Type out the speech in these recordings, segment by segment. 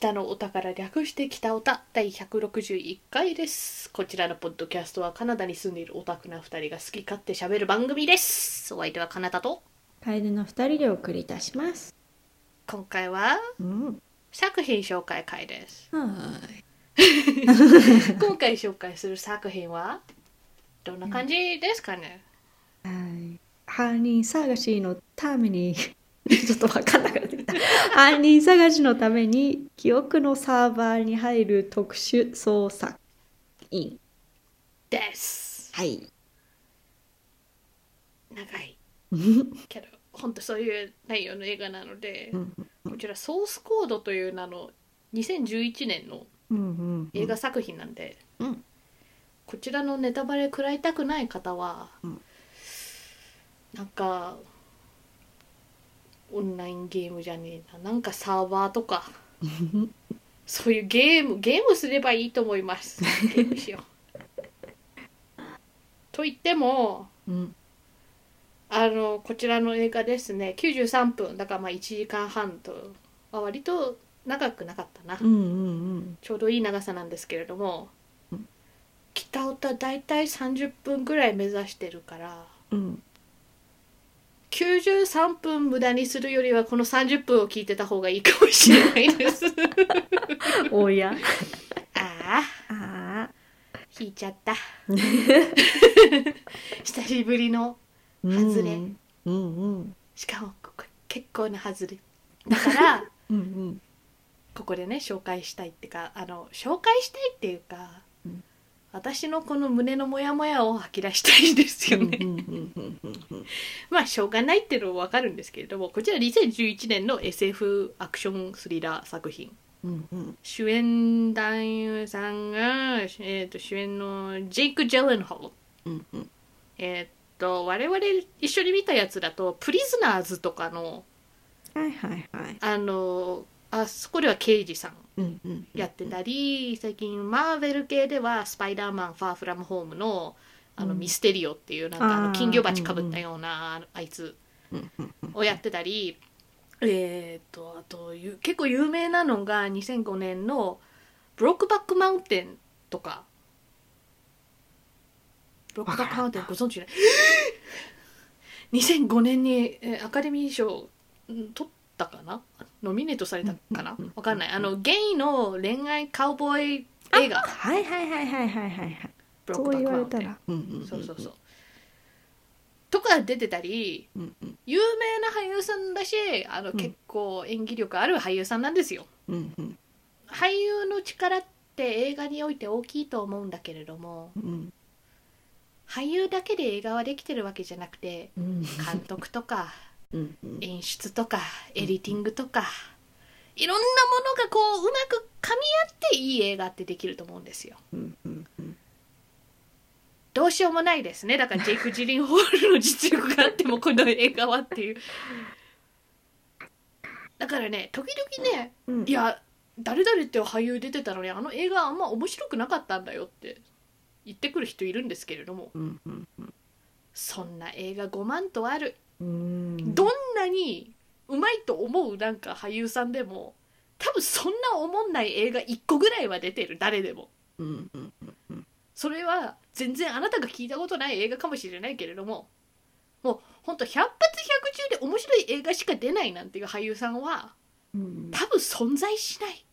北のお宝略して北おた第161回ですこちらのポッドキャストはカナダに住んでいるオタクな2人が好き勝手喋る番組ですお相手はカナダと楓の二人でお送りいたします。今回はうん。作品紹介会ですは今回紹介する作品はどんな感じですかね、ーい。はい。犯人探しのために、ちょっとわかんなくなってきた。犯人探しのために、記憶のサーバーに入る特殊捜査員。ですはい。長い けど本当そういう内容の映画なので、こちらソースコードという名の2011年の。映画作品なんで、うんこちらのネタバレ食らいたくない方は、うんなんかオンラインゲームじゃねえな。なんかサーバーとか。そういうゲームゲームすればいいと思います。ゲームしよう。と言ってもうん。あのこちらの映画ですね。93分。だからまあ1時間半と、まあ、割と長くなかったな、うんうんちょうどいい長さなんですけれども、うん。北オタ大体30分ぐらい目指してるから。うん。93分無駄にするよりはこの30分を聞いてた方がいいかもしれないですおや。ああああ。引いちゃった久しぶりの外れうんうん。しかもここ結構な外れだから うんうん。ここでね紹介したいっていうかあの紹介したいっていうか、うん私のこの胸のモヤモヤを吐き出したいですよね、うんうんうんうんまあしょうがないっていうのは分かるんですけれどもこちら2011年の SF アクションスリラー作品うんうん。主演男優さんが、えー、と主演のジェイク・ジェレンホルうんうん。えっ、と我々一緒に見たやつだとプリズナーズとかのはいはいはい。あのあそこでは刑事さんうんうん。やってたり、最近マーベル系ではスパイダーマンファーフラムホームのあのうん。ミステリオっていうなんかあの金魚鉢かぶったようなあいつ。をやってたり、えー、とあとゆ結構有名なのが2005年の「ブロックバックマウンテン」とか。ブロックバックマウンテンご存知ない2005年にえーアカデミー賞うん取ったかな？ノミネートされたかな？わかんない。あのゲイの恋愛カウボーイ映画。はいはいはいはいはいはいはい。ブロックそう言バックマウンテンわれたら。うんうんんそうそうそう。とか出てたりうんうん。有名な俳優さんだしあのうん結構演技力ある俳優さんなんですよ、うんうん。俳優の力って映画において大きいと思うんだけれどもうん俳優だけで映画はできてるわけじゃなくてうん監督とかうんうん。演出とかエディティングとかいろんなものがこううまく噛み合っていい映画ってできると思うんですよ。うんうんうんどうしようもないですね。だからジェイク・ジリンホールの実力があってもこの映画はっていう。だからね時々ねうん。いや誰々って俳優出てたのにあの映画あんま面白くなかったんだよって言ってくる人いるんですけれども。うんうんうん。そんな映画5万とある。うん。どんなにうまいと思うなんか俳優さんでも多分そんな思んない映画1個ぐらいは出てる。誰でも。うんうんうん。それは全然あなたが聞いたことない映画かもしれないけれどももうほんと100発100中で面白い映画しか出ないなんていう俳優さんはうん。多分存在しない。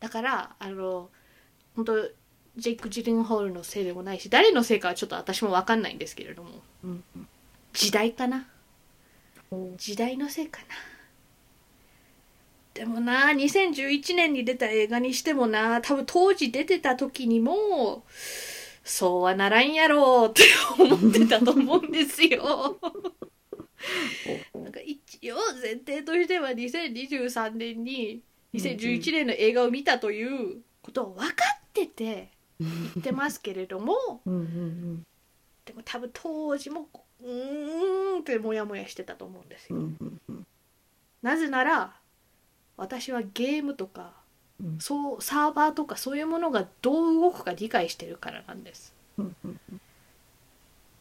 だからあの本当ジェイク・ジリンホールのせいでもないし誰のせいかはちょっと私も分かんないんですけれどもうん時代かな。う。ん時代のせいかなでもな2011年に出た映画にしてもな多分当時出てた時にもそうはならんやろうって思ってたと思うんですよ。なんか一応前提としては2023年に2011年の映画を見たということを分かってて言ってますけれどもでも多分当時もうーんってモヤモヤしてたと思うんですよ。なぜなら私はゲームとかうんそうサーバーとかそういうものがどう動くか理解してるからなんです。うんうん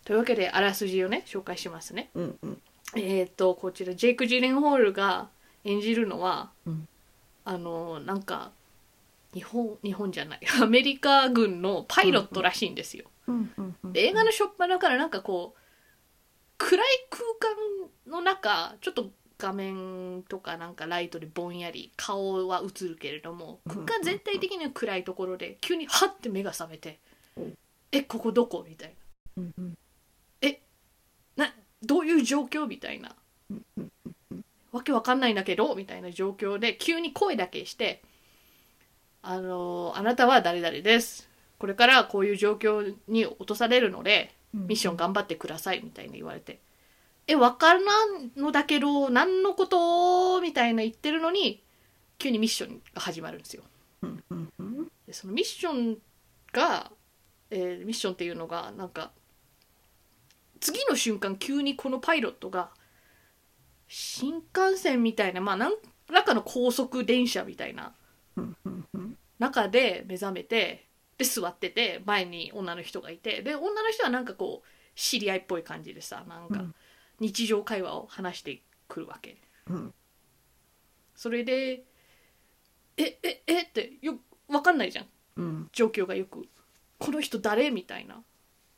というわけであらすじをね紹介しますね。うんうんえっ、とこちらジェイク・ジレンホールが演じるのは、うんあのなんか日本日本じゃない アメリカ軍のパイロットらしいんですよ。うんうんうんで映画の初っ端からなんかこう暗い空間の中ちょっと画面とかなんかライトでぼんやり顔は映るけれどもうん。空間全体的には暗いところで急にハッて目が覚めてうん「えここどこ?」みたいうんうん。ななどういう状況？みたいな。わけわかんないんだけどみたいな状況で急に声だけして「あのあなたは誰々です。これからこういう状況に落とされるのでうん。ミッション頑張ってください」みたいに言われて「えわからんのだけど何のこと?」みたいな言ってるのに急にミッションが始まるんですよ。でそのミッションが、えーミッションっていうのがなんか次の瞬間急にこのパイロットが新幹線みたいなまあ何らかの高速電車みたいな中で目覚めてで座ってて前に女の人がいてで女の人はなんかこう知り合いっぽい感じでさなんかうん日常会話を話してくるわけ。うん。それで「えええってよ分かんないじゃん。うん。状況がよく。この人誰？みたいな。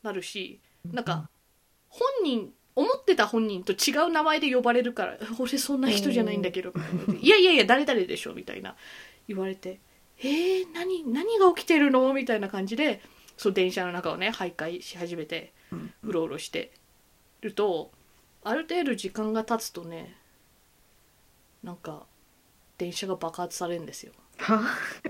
なるしなんか本人思ってた本人と違う名前で呼ばれるから「俺そんな人じゃないんだけど」いやいやいや誰々でしょ」みたいな。言われて「えー、何何が起きてるの?」みたいな感じでそう電車の中をね徘徊し始めてうん。うろうろしてるとある程度時間が経つとねなんか電車が爆発されるんですよ。は？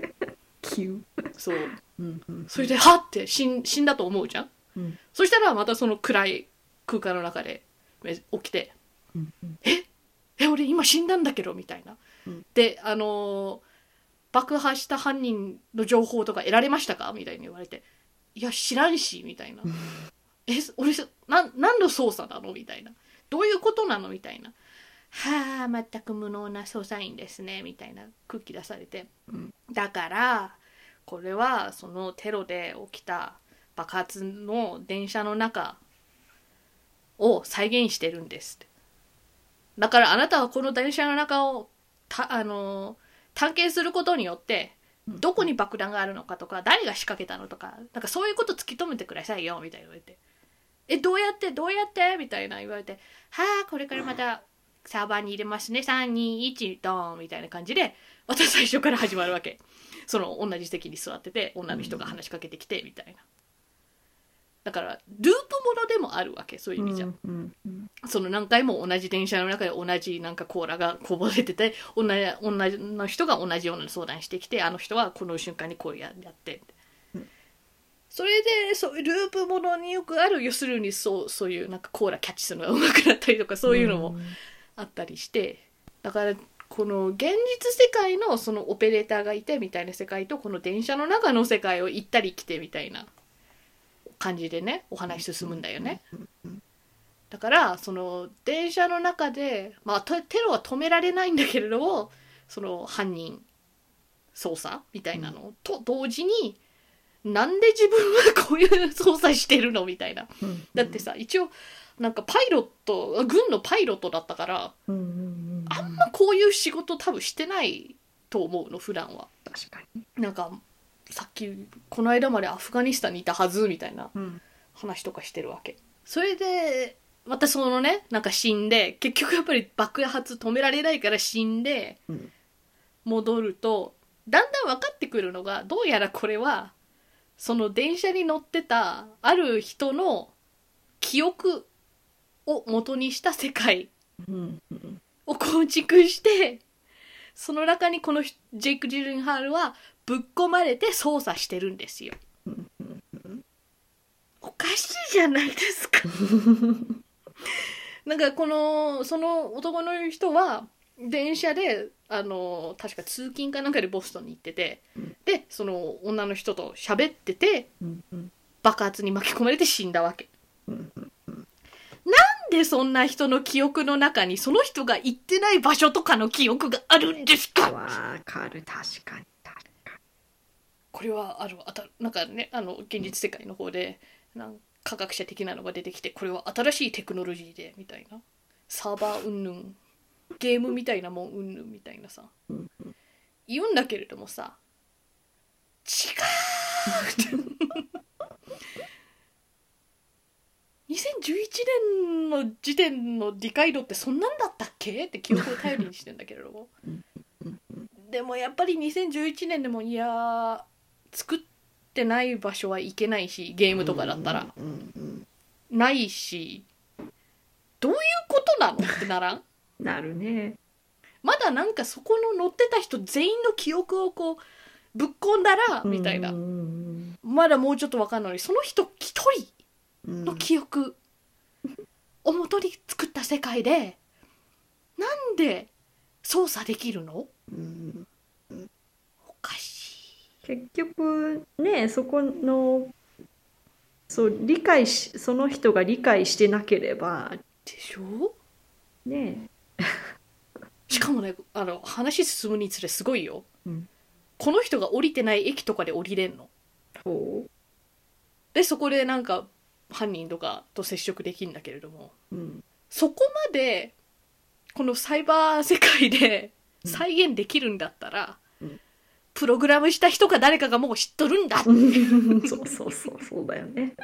急。そう。うんうんそれではって死ん死んだと思うじゃん？うん。そしたらまたその暗い空間の中でめ起きてうんうん「え？俺今死んだんだけど」みたいな。うん。であのー爆破した犯人の情報とか得られましたか？みたいに言われて「いや知らんし」みたいな「え俺な何の捜査なの?」みたいな「どういうことなの?」みたいな「はあ全く無能な捜査員ですね」みたいな空気出されて、うん。だからこれはそのテロで起きた爆発の電車の中を再現してるんですって。だからあなたはこの電車の中をたあの探検することによってうん。どこに爆弾があるのかとか誰が仕掛けたのとかなんかそういうこと突き止めてくださいよみたいな言われて「えどうやってどうやって?」みたいな言われて「はあこれからまたサーバーに入れますね。321ドーン」みたいな感じでまた最初から始まるわけ。その同じ席に座ってて女の人が話しかけてきてみたいな。だからループものでもあるわけそういう意味じゃ、その何回も同じ電車の中で同じなんかコーラがこぼれてて同じ同じの人が同じような相談してきてあの人はこの瞬間にこうややって。うんそれでそういうループものによくある。要するにそうそういうなんかコーラキャッチするのが上手くなったりとかそういうのもあったりして。だからこの現実世界のそのオペレーターがいてみたいな世界とこの電車の中の世界を行ったり来てみたいな感じでねお話進むんだよね。だからその電車の中で、まあ、テテロは止められないんだけれどもその犯人捜査みたいなのと同時になんで自分はこういう捜査してるの？みたいな。うん。だってさ一応なんかパイロット軍のパイロットだったからうんうんうんあんまこういう仕事多分してないと思うの普段は。確かに。なんかさっきこの間までアフガニスタンにいたはずみたいなうん。話とかしてるわけ。それでまたそのねなんか死んで結局やっぱり爆発止められないから死んでうん。戻るとだんだん分かってくるのがどうやらこれはその電車に乗ってたある人の記憶を元にした世界を構築してその中にこの人ジェイク・ジルンハールはぶっ込まれて操作してるんですよ。おかしいじゃないですか。なんかこのその男の人は電車であの確か通勤かなんかでボストンに行ってて、うん。でその女の人と喋ってて爆発に巻き込まれて死んだわけ。うんなんでそんな人の記憶の中にその人が行ってない場所とかの記憶があるんですか？わかる。確かに確かこれはあるあたなんかねあの現実世界の方でなん科学者的なのが出てきてこれは新しいテクノロジーでみたいな。サーバーうんぬんゲームみたいなもんうんぬんみたいなさ。うん言うんだけれどもさ違う2011年の時点の理解度ってそんなんだったっけ？って記憶を頼りにしてんだけれども。でもやっぱり2011年でもいや作ってない場所は行けないしゲームとかだったら、うんうん。ないしどういうことなの？ってならん？なるね。まだなんかそこの乗ってた人全員の記憶をこうぶっ込んだらみたいな、うんまだもうちょっと分かんない。のにその人一人うんの記憶をもとに作った世界でなんで操作できるの？うん。おかし結局ねそこのそう理解しその人が理解してなければ。いでしょ？ねしかもねあの話進むにつれすごいよ、うん。この人が降りてない駅とかで降りれんの。そでそこでなんか犯人とかと接触できるんだけれども。う、うん、そこまでこのサイバー世界でうん。再現できるんだったら、うん。プログラムした人か誰かがもう知っとるんだ。そうそうそうそうだよね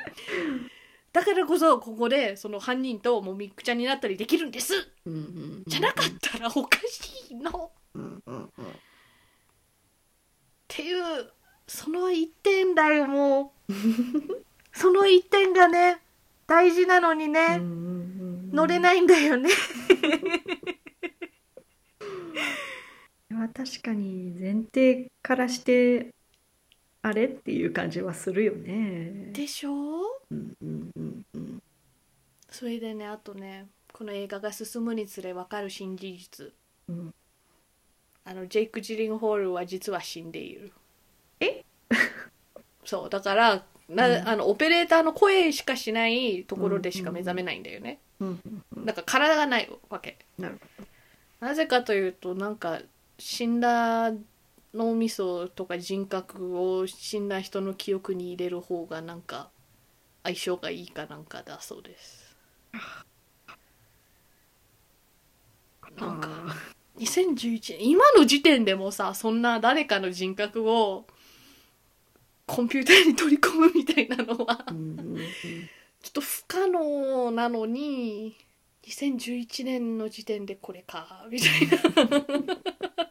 だからこそここでその犯人ともうミックちゃんになったりできるんです。うんうんじゃなかったらおかしいの。うんうんうん。っていうその一点だよもう その一点がね大事なのにね、うんうんうん乗れないんだよね。は確かに前提からしてあれ？っていう感じはするよね。でしょうんうんうんうんそれ？でねあとねこの映画が進むにつれ？分かる新事実うんあのジェイク・ジリンホールは実は死んでいるえそうだからな、うんあのオペレーターの声しかしないところでしか目覚めないんだよね、うんうんだか体がないわけなるなぜかというとなんか死んだ脳みそとか人格を死んだ人の記憶に入れる方がなんか相性がいいかなんかだそうです。なんかあ2011年今の時点でもさそんな誰かの人格をコンピューターに取り込むみたいなのはちょっと不可能なのに2011年の時点でこれかみたいな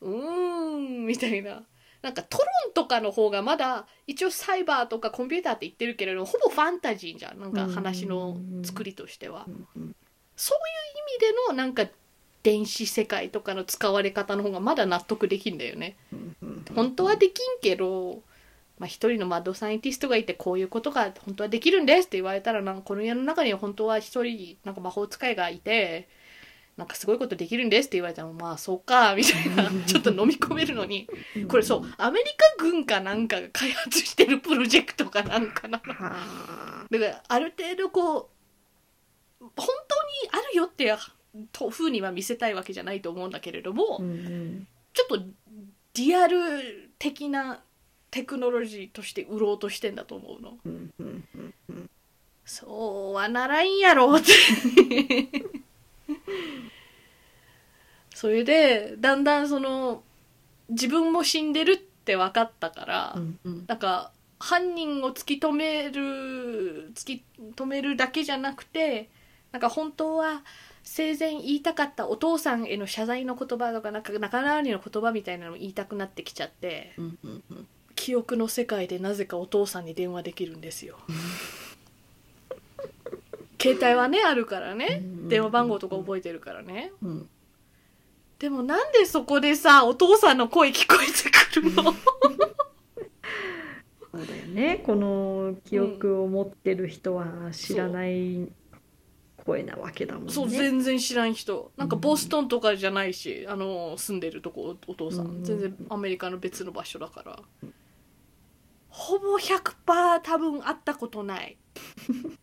うーんみたいな。なんかトロンとかの方がまだ一応サイバーとかコンピューターって言ってるけれどほぼファンタジーじゃん。なんか話の作りとしては。そういう意味でのなんか電子世界とかの使われ方の方がまだ納得できんだよね。本当はできんけど、まあ、一人のマッドサイエンティストがいてこういうことが本当はできるんですって言われたらなんかこの家の中には本当は一人なんか魔法使いがいてなんかすごいことできるんですって言われたらまあそうか みたいなちょっと飲み込めるのに。これそうアメリカ軍かなんかが開発してるプロジェクトかなんかなの。はあだからある程度こう本当にあるよってと風には見せたいわけじゃないと思うんだけれども、うんうんちょっとリアル的なテクノロジーとして売ろうとしてんだと思うの。うんうんうんうん。そうはならんやろって それでだんだんその自分も死んでるって分かったから、うんうん。なんか犯人を突き止める突き止めるだけじゃなくてなんか本当は生前言いたかったお父さんへの謝罪の言葉とかなんか仲直りの言葉みたいなのを言いたくなってきちゃってうんうんうん。記憶の世界でなぜかお父さんに電話できるんですよ 携帯はねあるからね。うん。電話番号とか覚えてるからね。うん。でもなんでそこでさお父さんの声聞こえてくるの？そうだよね。この記憶を持ってる人は知らない声なわけだもんね。そう全然知らん人。なんかボストンとかじゃないし、あの住んでるとこお父さん、うん。全然アメリカの別の場所だから、ほぼ100%多分会ったことない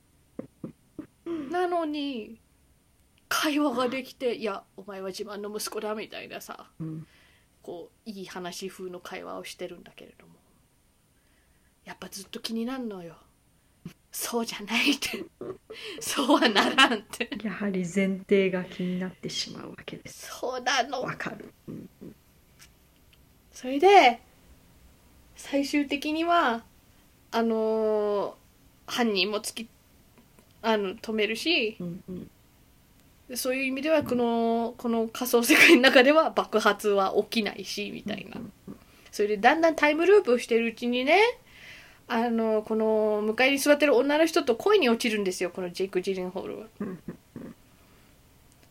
なのに会話ができて「いやお前は自慢の息子だ」みたいなさうん。こういい話風の会話をしてるんだけれども。やっぱずっと気になるのよ。そうじゃないって。そうはならんって。やはり前提が気になってしまうわけです。そうなの。わかる。うん。それで最終的にはあのー犯人も突きあの止めるしうんうん。そういう意味ではこのこの仮想世界の中では爆発は起きないしみたいな。それでだんだんタイムループをしてるうちにねあのこの向かいに座ってる女の人と恋に落ちるんですよこのジェイク・ジリンホールは。うん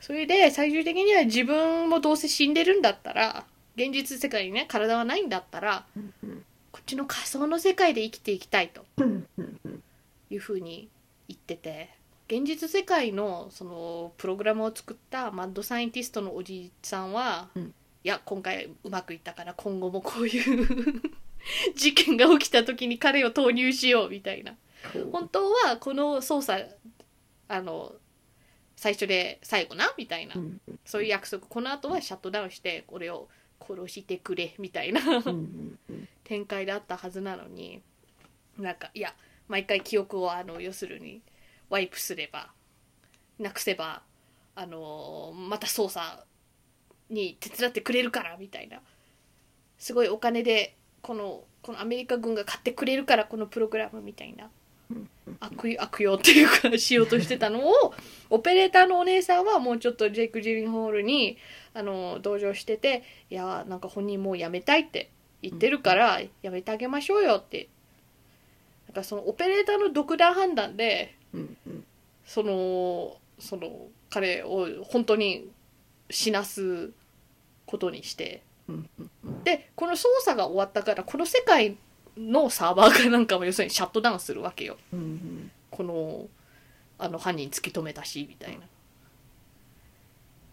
それで最終的には自分もどうせ死んでるんだったら現実世界にね体はないんだったらこっちの仮想の世界で生きていきたいというふうに言ってて現実世界のそのプログラムを作ったマッドサイエンティストのおじさんは、うん。いや今回うまくいったから今後もこういう 事件が起きた時に彼を投入しようみたいな。本当はこの捜査あの最初で最後なみたいなうんそういう約束。この後はシャットダウンして俺を殺してくれみたいな。展開であったはずなのになんかいや毎回記憶をあの要するにワイプすればなくせばあのまた捜査に手伝ってくれるからみたいな。すごいお金でこのこのアメリカ軍が買ってくれるからこのプログラムみたいな。悪悪用っていうかしようとしてたのを オペレーターのお姉さんはもうちょっとジェイク・ジリンホールにあの同情してていやなんか本人もう辞めたいって言ってるからやめてあげましょうよってなんかそのオペレーターの独断判断でうんうん。そのその彼を本当に死なすことにしてうんうんでこの捜査が終わったからこの世界のサーバーかなんかも要するにシャットダウンするわけよ。うんうん。このあの犯人突き止めたしみたいな。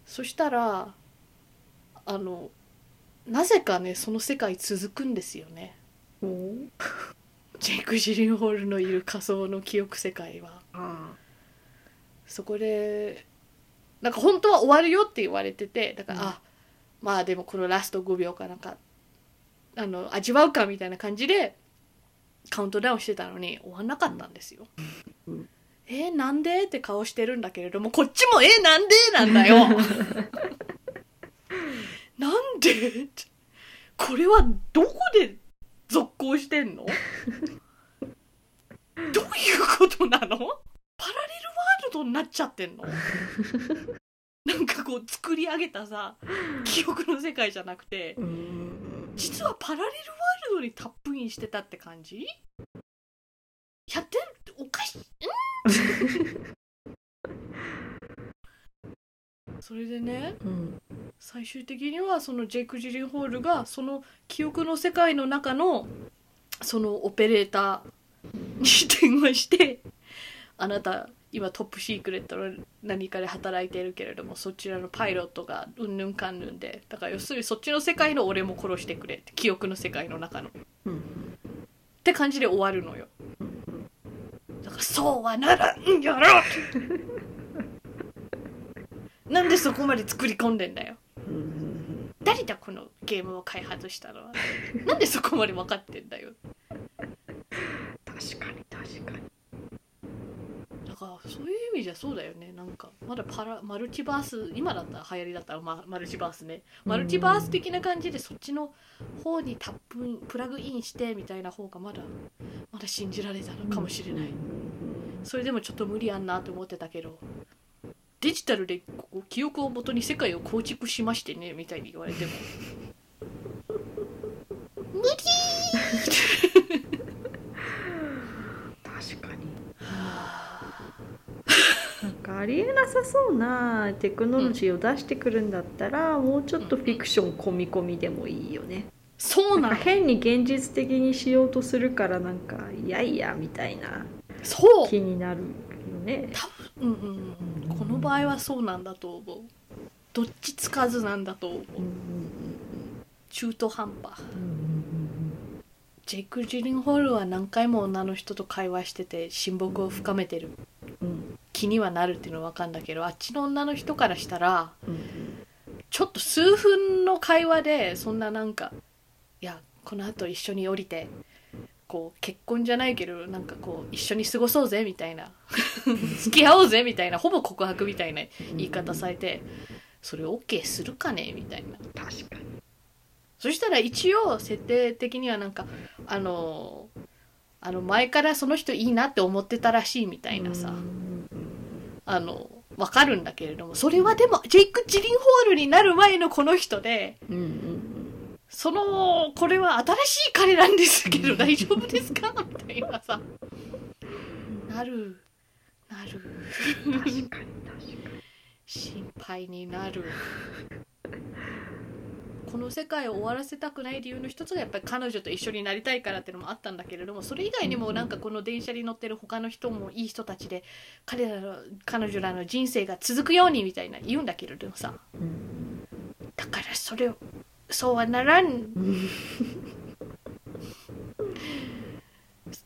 そしたらあのなぜかねその世界続くんですよねジェイク・ジリンホールのいる仮想の記憶世界はあそこでなんか本当は終わるよって言われててだから、うんあまあでもこのラスト5秒かなんかあの味わうかみたいな感じでカウントダウンしてたのに終わんなかったんですよ。うんえーなんでって顔してるんだけれどもこっちも「えーなんで?」なんだよ。なんでこれはどこで続行してんの？どういうことなの？パラレルワールドになっちゃってんの？なんかこう作り上げたさ記憶の世界じゃなくて実はパラレルワールドにタップインしてたって感じ？やってるっておかしい？ん？それでねうん最終的にはそのジェイク・ジリンホールがその記憶の世界の中のそのオペレーターに電話して「あなた今トップシークレットの何かで働いているけれどもそちらのパイロットがうんぬんかんぬんでだから要するにそっちの世界の俺も殺してくれって記憶の世界の中の。っうん。て感じで終わるのよ。だからそうはならんやろ なんでそこまで作り込んでんだよ誰だこのゲームを開発したのは？なんでそこまで分かってんだよ。確かに確かに。だからそういう意味じゃそうだよね。なんかまだパラマルチバース今だったら流行りだったら、ま、マルチバースね。マルチバース的な感じでそっちの方にタップインプラグインしてみたいな方がまだまだ信じられたのかもしれない。それでもちょっと無理やんなと思ってたけどデジタルで記憶をもとに世界を構築しましてねみたいに言われても。無理確かに。なんかありえなさそうなテクノロジーを出してくるんだったら、もうちょっとフィクション込み込みでもいいよね。そうなんか変に現実的にしようとするからなんかいやいやみたいな。そう。気になる。よね。うんうんうん。この場合はそうなんだと思う。どっちつかずなんだと思う。中途半端。ジェイク・ジリンホールは何回も女の人と会話してて親睦を深めてる。気にはなるっていうのは分かんだけどあっちの女の人からしたらうんちょっと数分の会話でそんななんかいやこのあと一緒に降りてこう結婚じゃないけどなんかこう一緒に過ごそうぜみたいな。付き合おうぜみたいな。ほぼ告白みたいな言い方されてそれ OK するかねみたいな。確かに。そしたら一応設定的にはなんかあのあの前からその人いいなって思ってたらしいみたいなさ、うん。あのわかるんだけれども。それはでもジェイク・ジリンホールになる前のこの人でうんうんそのこれは新しい彼なんですけど大丈夫ですか？みたいなさ。なる。なる。確かに確かに。心配になる。この世界を終わらせたくない理由の一つがやっぱり彼女と一緒になりたいからっていうのもあったんだけれどもそれ以外にもなんかこの電車に乗ってる他の人もいい人たちで彼らの彼女らの人生が続くようにみたいな言うんだけれどもさ。うん。だからそれをそうはならん。う ん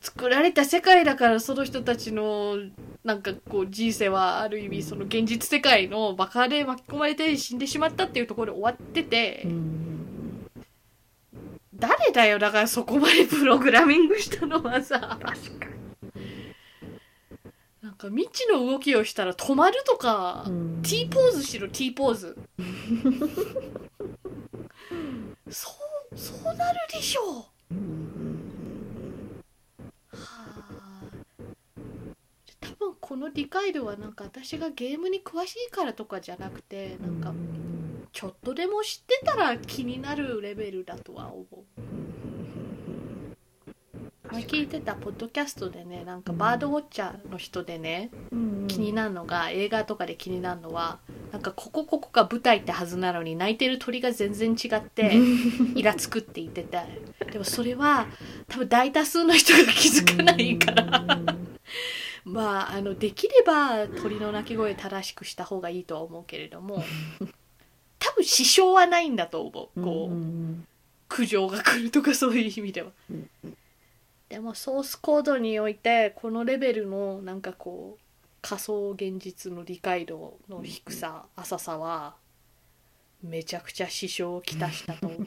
作られた世界だからその人たちのなんかこう人生はある意味その現実世界のバカで巻き込まれて死んでしまったっていうところで終わってて、うん。誰だよだからそこまでプログラミングしたのはさ。確かに。なんか未知の動きをしたら止まるとか、うん。T ポーズしろ T ポーズ そうそうなるでしょう。うんはあ多分この理解度はなんか私がゲームに詳しいからとかじゃなくてなんかちょっとでも知ってたら気になるレベルだとは思う。前聞いてたポッドキャストでねなんかバードウォッチャーの人でね気になるのが映画とかで気になるのはなんかここここが舞台ってはずなのに泣いてる鳥が全然違ってイラつくって言ってたでもそれは多分大多数の人が気づかないから。まああのできれば鳥の鳴き声正しくした方がいいとは思うけれども多分支障はないんだと思う。こう、うん苦情が来るとかそういう意味では。うん。でもソースコードにおいてこのレベルのなんかこう仮想現実の理解度の低さ浅さはめちゃくちゃ支障をきたしたと思う。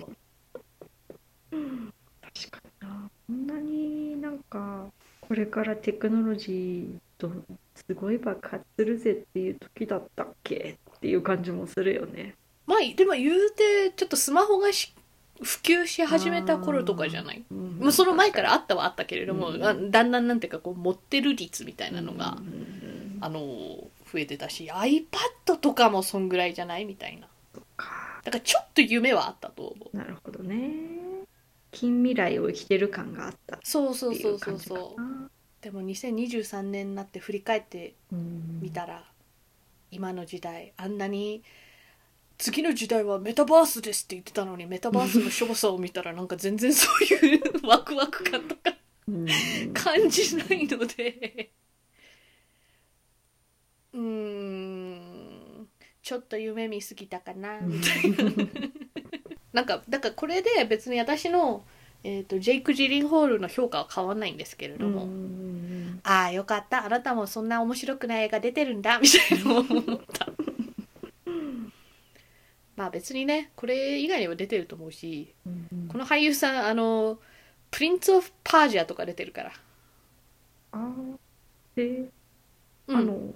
確かにな。こんなになんかこれからテクノロジーとすごい爆発するぜっていう時だったっけっていう感じもするよね。まあでも言うてちょっとスマホがし普及し始めた頃とかじゃない？うん。もうその前からあったはあったけれども、うん。あだんだんなんていうかこう持ってる率みたいなのが、うんあの増えてたし iPad とかもそんぐらいじゃないみたいな。か。だからちょっと夢はあったと思う。なるほどね。近未来を生きてる感があったっそうそうそううそうそう。でも2023年になって振り返ってうんみたら、今の時代あんなに次の時代はメタバースですって言ってたのにメタバースのしょぼさを見たらなんか全然そういうワクワク感とかうん感じないので。うーんちょっと夢見すぎたかなみたいな。なんかだからこれで別に私の、えー、とジェイク・ジリンホールの評価は変わんないんですけれども、うんああよかった。あなたもそんな面白くない映画出てるんだみたいな思ったまあ別にねこれ以外にも出てると思うしうんこの俳優さんあのプリンツ・オフ・パージャとか出てるから、あーでうん。あの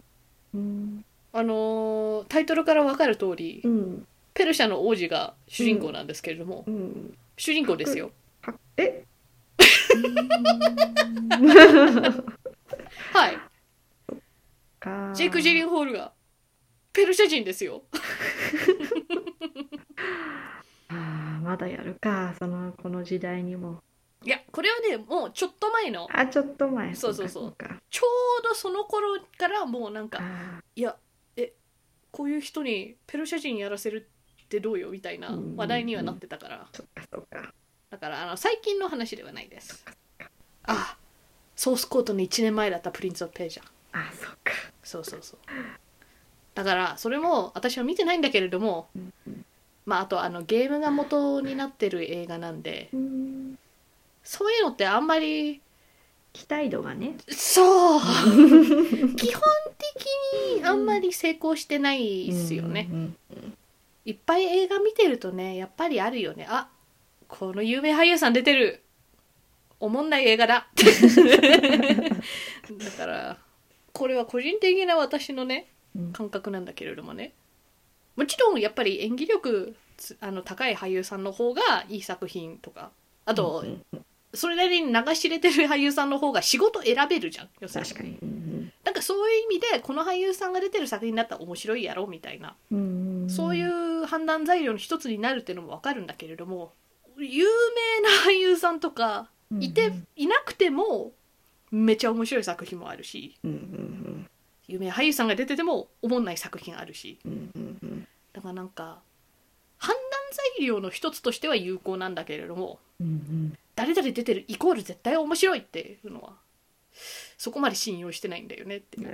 うん。あのータイトルから分かる通り、うん。ペルシャの王子が主人公なんですけれども、うん。主人公ですよ。はえ？はい。かジェイク・ジェリンホールがペルシャ人ですよ あーまだやるかそのこの時代にも。いやこれはねもうちょっと前の。あちょっと前。そうそうそう。ちょうどその頃からもうなんかあいやえこういう人にペルシャ人やらせるってどうよみたいなうん。話題にはなってたから。ーそっかそっか。だからあの最近の話ではないです。あソースコートの1年前だったプリンス・オブ・ページャ。ーあそっか。そうそうそうだからそれも私は見てないんだけれどもまああとあのゲームが元になってる映画なんでうん。そういうのってあんまり期待度がね。そう。基本的にあんまり成功してないですよね、うんいっぱい映画見てるとねやっぱりあるよね。あこの有名俳優さん出てる。おもんない映画だ。だからこれは個人的な私のねうん感覚なんだけれどもね。もちろんやっぱり演技力つあの高い俳優さんの方がいい作品とか。あと、それなりに流し入れてる俳優さんの方が仕事選べるじゃん。要するに。確かに。うんなんかそういう意味でこの俳優さんが出てる作品だったら面白いやろみたいな、うんそういう判断材料の一つになるっていうのもわかるんだけれども有名な俳優さんとかいて、いなくてもめちゃ面白い作品もあるし有名俳優さんが出ててもおもんない作品あるし。うんうんうん。だからなんか判断材料の一つとしては有効なんだけれどもうんうん。誰々出てるイコール絶対面白いっていうのはそこまで信用してないんだよねっていう。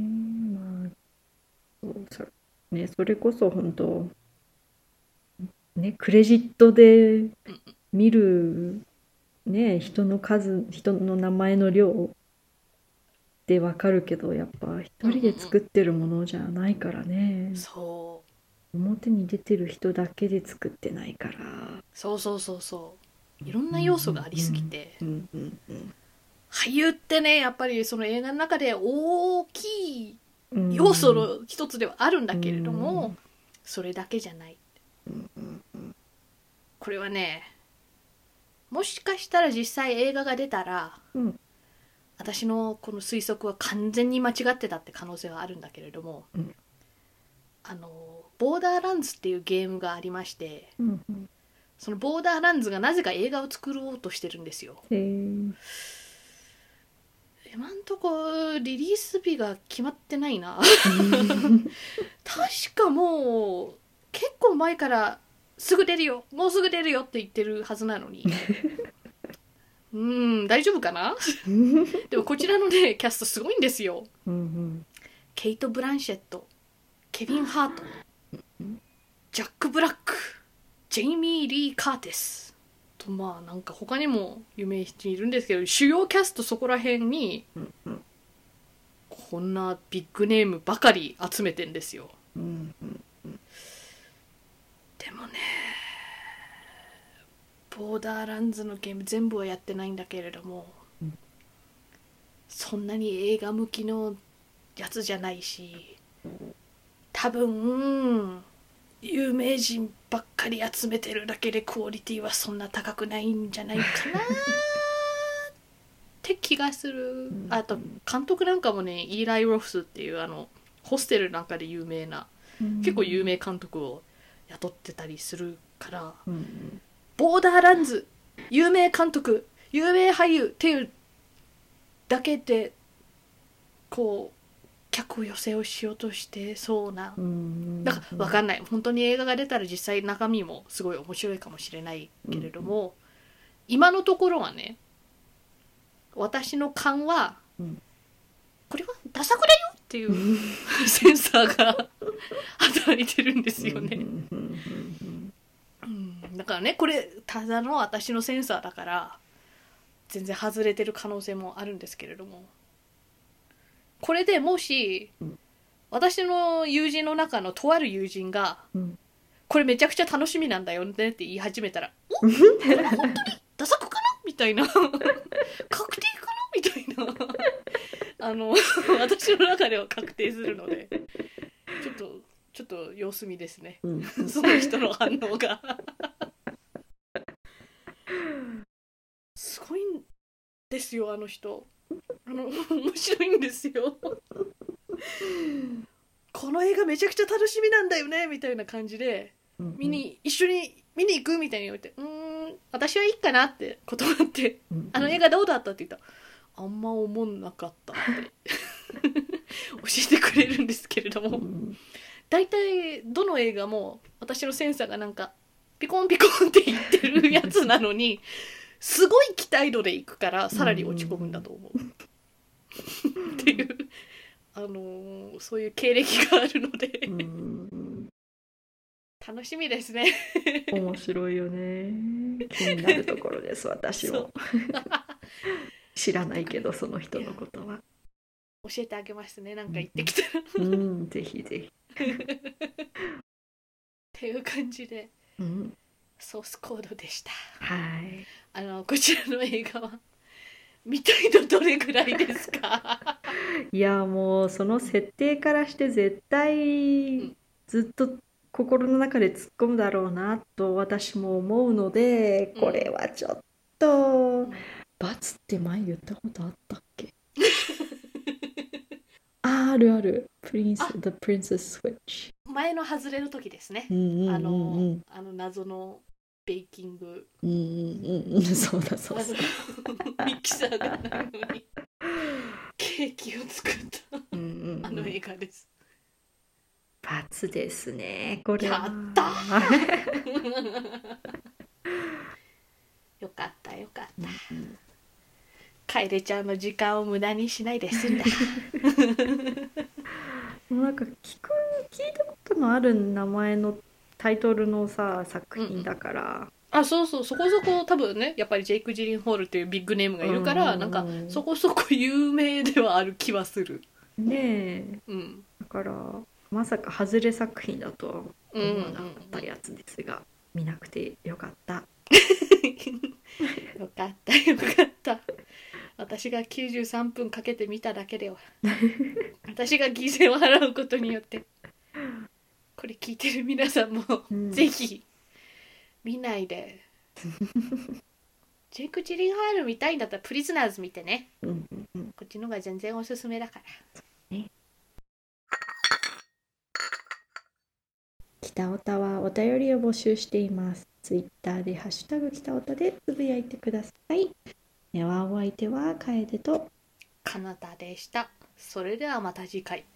んまあねそれこそ本当ねクレジットで見るね人の数人の名前の量でわかるけどやっぱ一人で作ってるものじゃないからね。そ表に出てる人だけで作ってないから。うそうそうそうそう。いろんな要素がありすぎて。うんうんうん俳優ってねやっぱりその映画の中で大きいうん要素の一つではあるんだけれども、それだけじゃない。うんうんうん。これはねもしかしたら実際映画が出たら、うん私のこの推測は完全に間違ってたって可能性はあるんだけれども、うん。あのボーダーランズっていうゲームがありましてうんうん。そのボーダーランズがなぜか映画を作ろうとしてるんですよ。今んとこリリース日が決まってないな。確かもう結構前からすぐ出るよもうすぐ出るよって言ってるはずなのに うーん大丈夫かな？でもこちらのねキャストすごいんですよ。うんうん。ケイト・ブランシェットケビン・ハートジャック・ブラックジェイミー・リー・カーティス。とまあなんか他にも有名人いるんですけど主要キャストそこら辺にうんうん。こんなビッグネームばかり集めてんですよ。うんうんでもねボーダーランズのゲーム全部はやってないんだけれども、うんそんなに映画向きのやつじゃないし多分有名人ばっかり集めてるだけでクオリティはそんな高くないんじゃないかなって気がする。あと監督なんかもねイーライ・ロフスっていうあのホステルなんかで有名な結構有名監督を雇ってたりするからうんうんボーダーランズ有名監督有名俳優っていうだけでこう客寄せをしようとしてそうなうん。だから分かんない。本当に映画が出たら実際中身もすごい面白いかもしれないけれども、今のところはね私の勘は、うん。これはダサくだよっていう センサーが働いてるんですよね。うん。だからねこれただの私のセンサーだから全然外れてる可能性もあるんですけれども。これでもし、うん。私の友人の中のとある友人がうん「これめちゃくちゃ楽しみなんだよね」って言い始めたら「お？これ本当にダサくかな?」みたいな「確定かな?」みたいな。あの私の中では確定するのでちょっとちょっと様子見ですね。うん。その人の反応が。すごいんですよあの人。あの面白いんですよ。この映画めちゃくちゃ楽しみなんだよねみたいな感じでうん見に一緒に見に行くみたいに言われてうーん私はいいかなって断ってうんあの映画どうだったって言ったらあんま思んなかったって。教えてくれるんですけれども。うん大体どの映画も私のセンサーがなんかピコンピコンって言ってるやつなのにすごい期待度でいくからさらに落ち込むんだと思う。っていう、あのーそういう経歴があるので。うん。楽しみですね。面白いよね。気になるところです私そも知らないけどその人のことは。教えてあげますねなんか言ってきたら。っうんぜひぜ ていう感じでひうん。ソースコードでした。はい。あのこちらの映画は見たいのどれぐらいですか？いやもうその設定からして絶対んずっと心の中で突っ込むだろうなと私も思うので、これはちょっと、罰って前言ったことあったっけ？ああるある。プリンスあ The Princess Switch。前の外れの時ですねう。んうんうんあのうん。あの謎のベーキングうんうんうんうん。そうだそうそう。あのミキサーがないのにケーキを作ったうんうんうんあの映画です。罰ですね。これは。やった よかったよかった。カエレちゃんの時間を無駄にしないで済んだ。もうなんか聞く聞いたことのある名前のタイトルのさ作品だから、あそうそうそこそこ多分ねやっぱりジェイク・ジリンホールというビッグネームがいるから、うんなんかそこそこ有名ではある気はする。ねえうん。だからまさか外れ作品だとはうん思わなかったやつですが、見なくてよかったよかったよかった。私が93分かけて見ただけでは 私が犠牲を払うことによってこれ聞いてる皆さんも、うん。ぜひ見ないで。ジェイク・ジリンハール見たいんだったらプリズナーズ見てね。うんうんうん。こっちの方が全然おすすめだから。北オタはお便りを募集しています。ツイッターでハッシュタグ北オタでつぶやいてください。ではお相手は楓と。カナダでした。それではまた次回。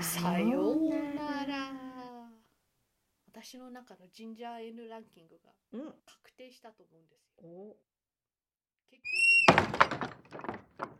さようなら。私の中のジンジャー N ランキングがうん。確定したと思うんですよ。お。結局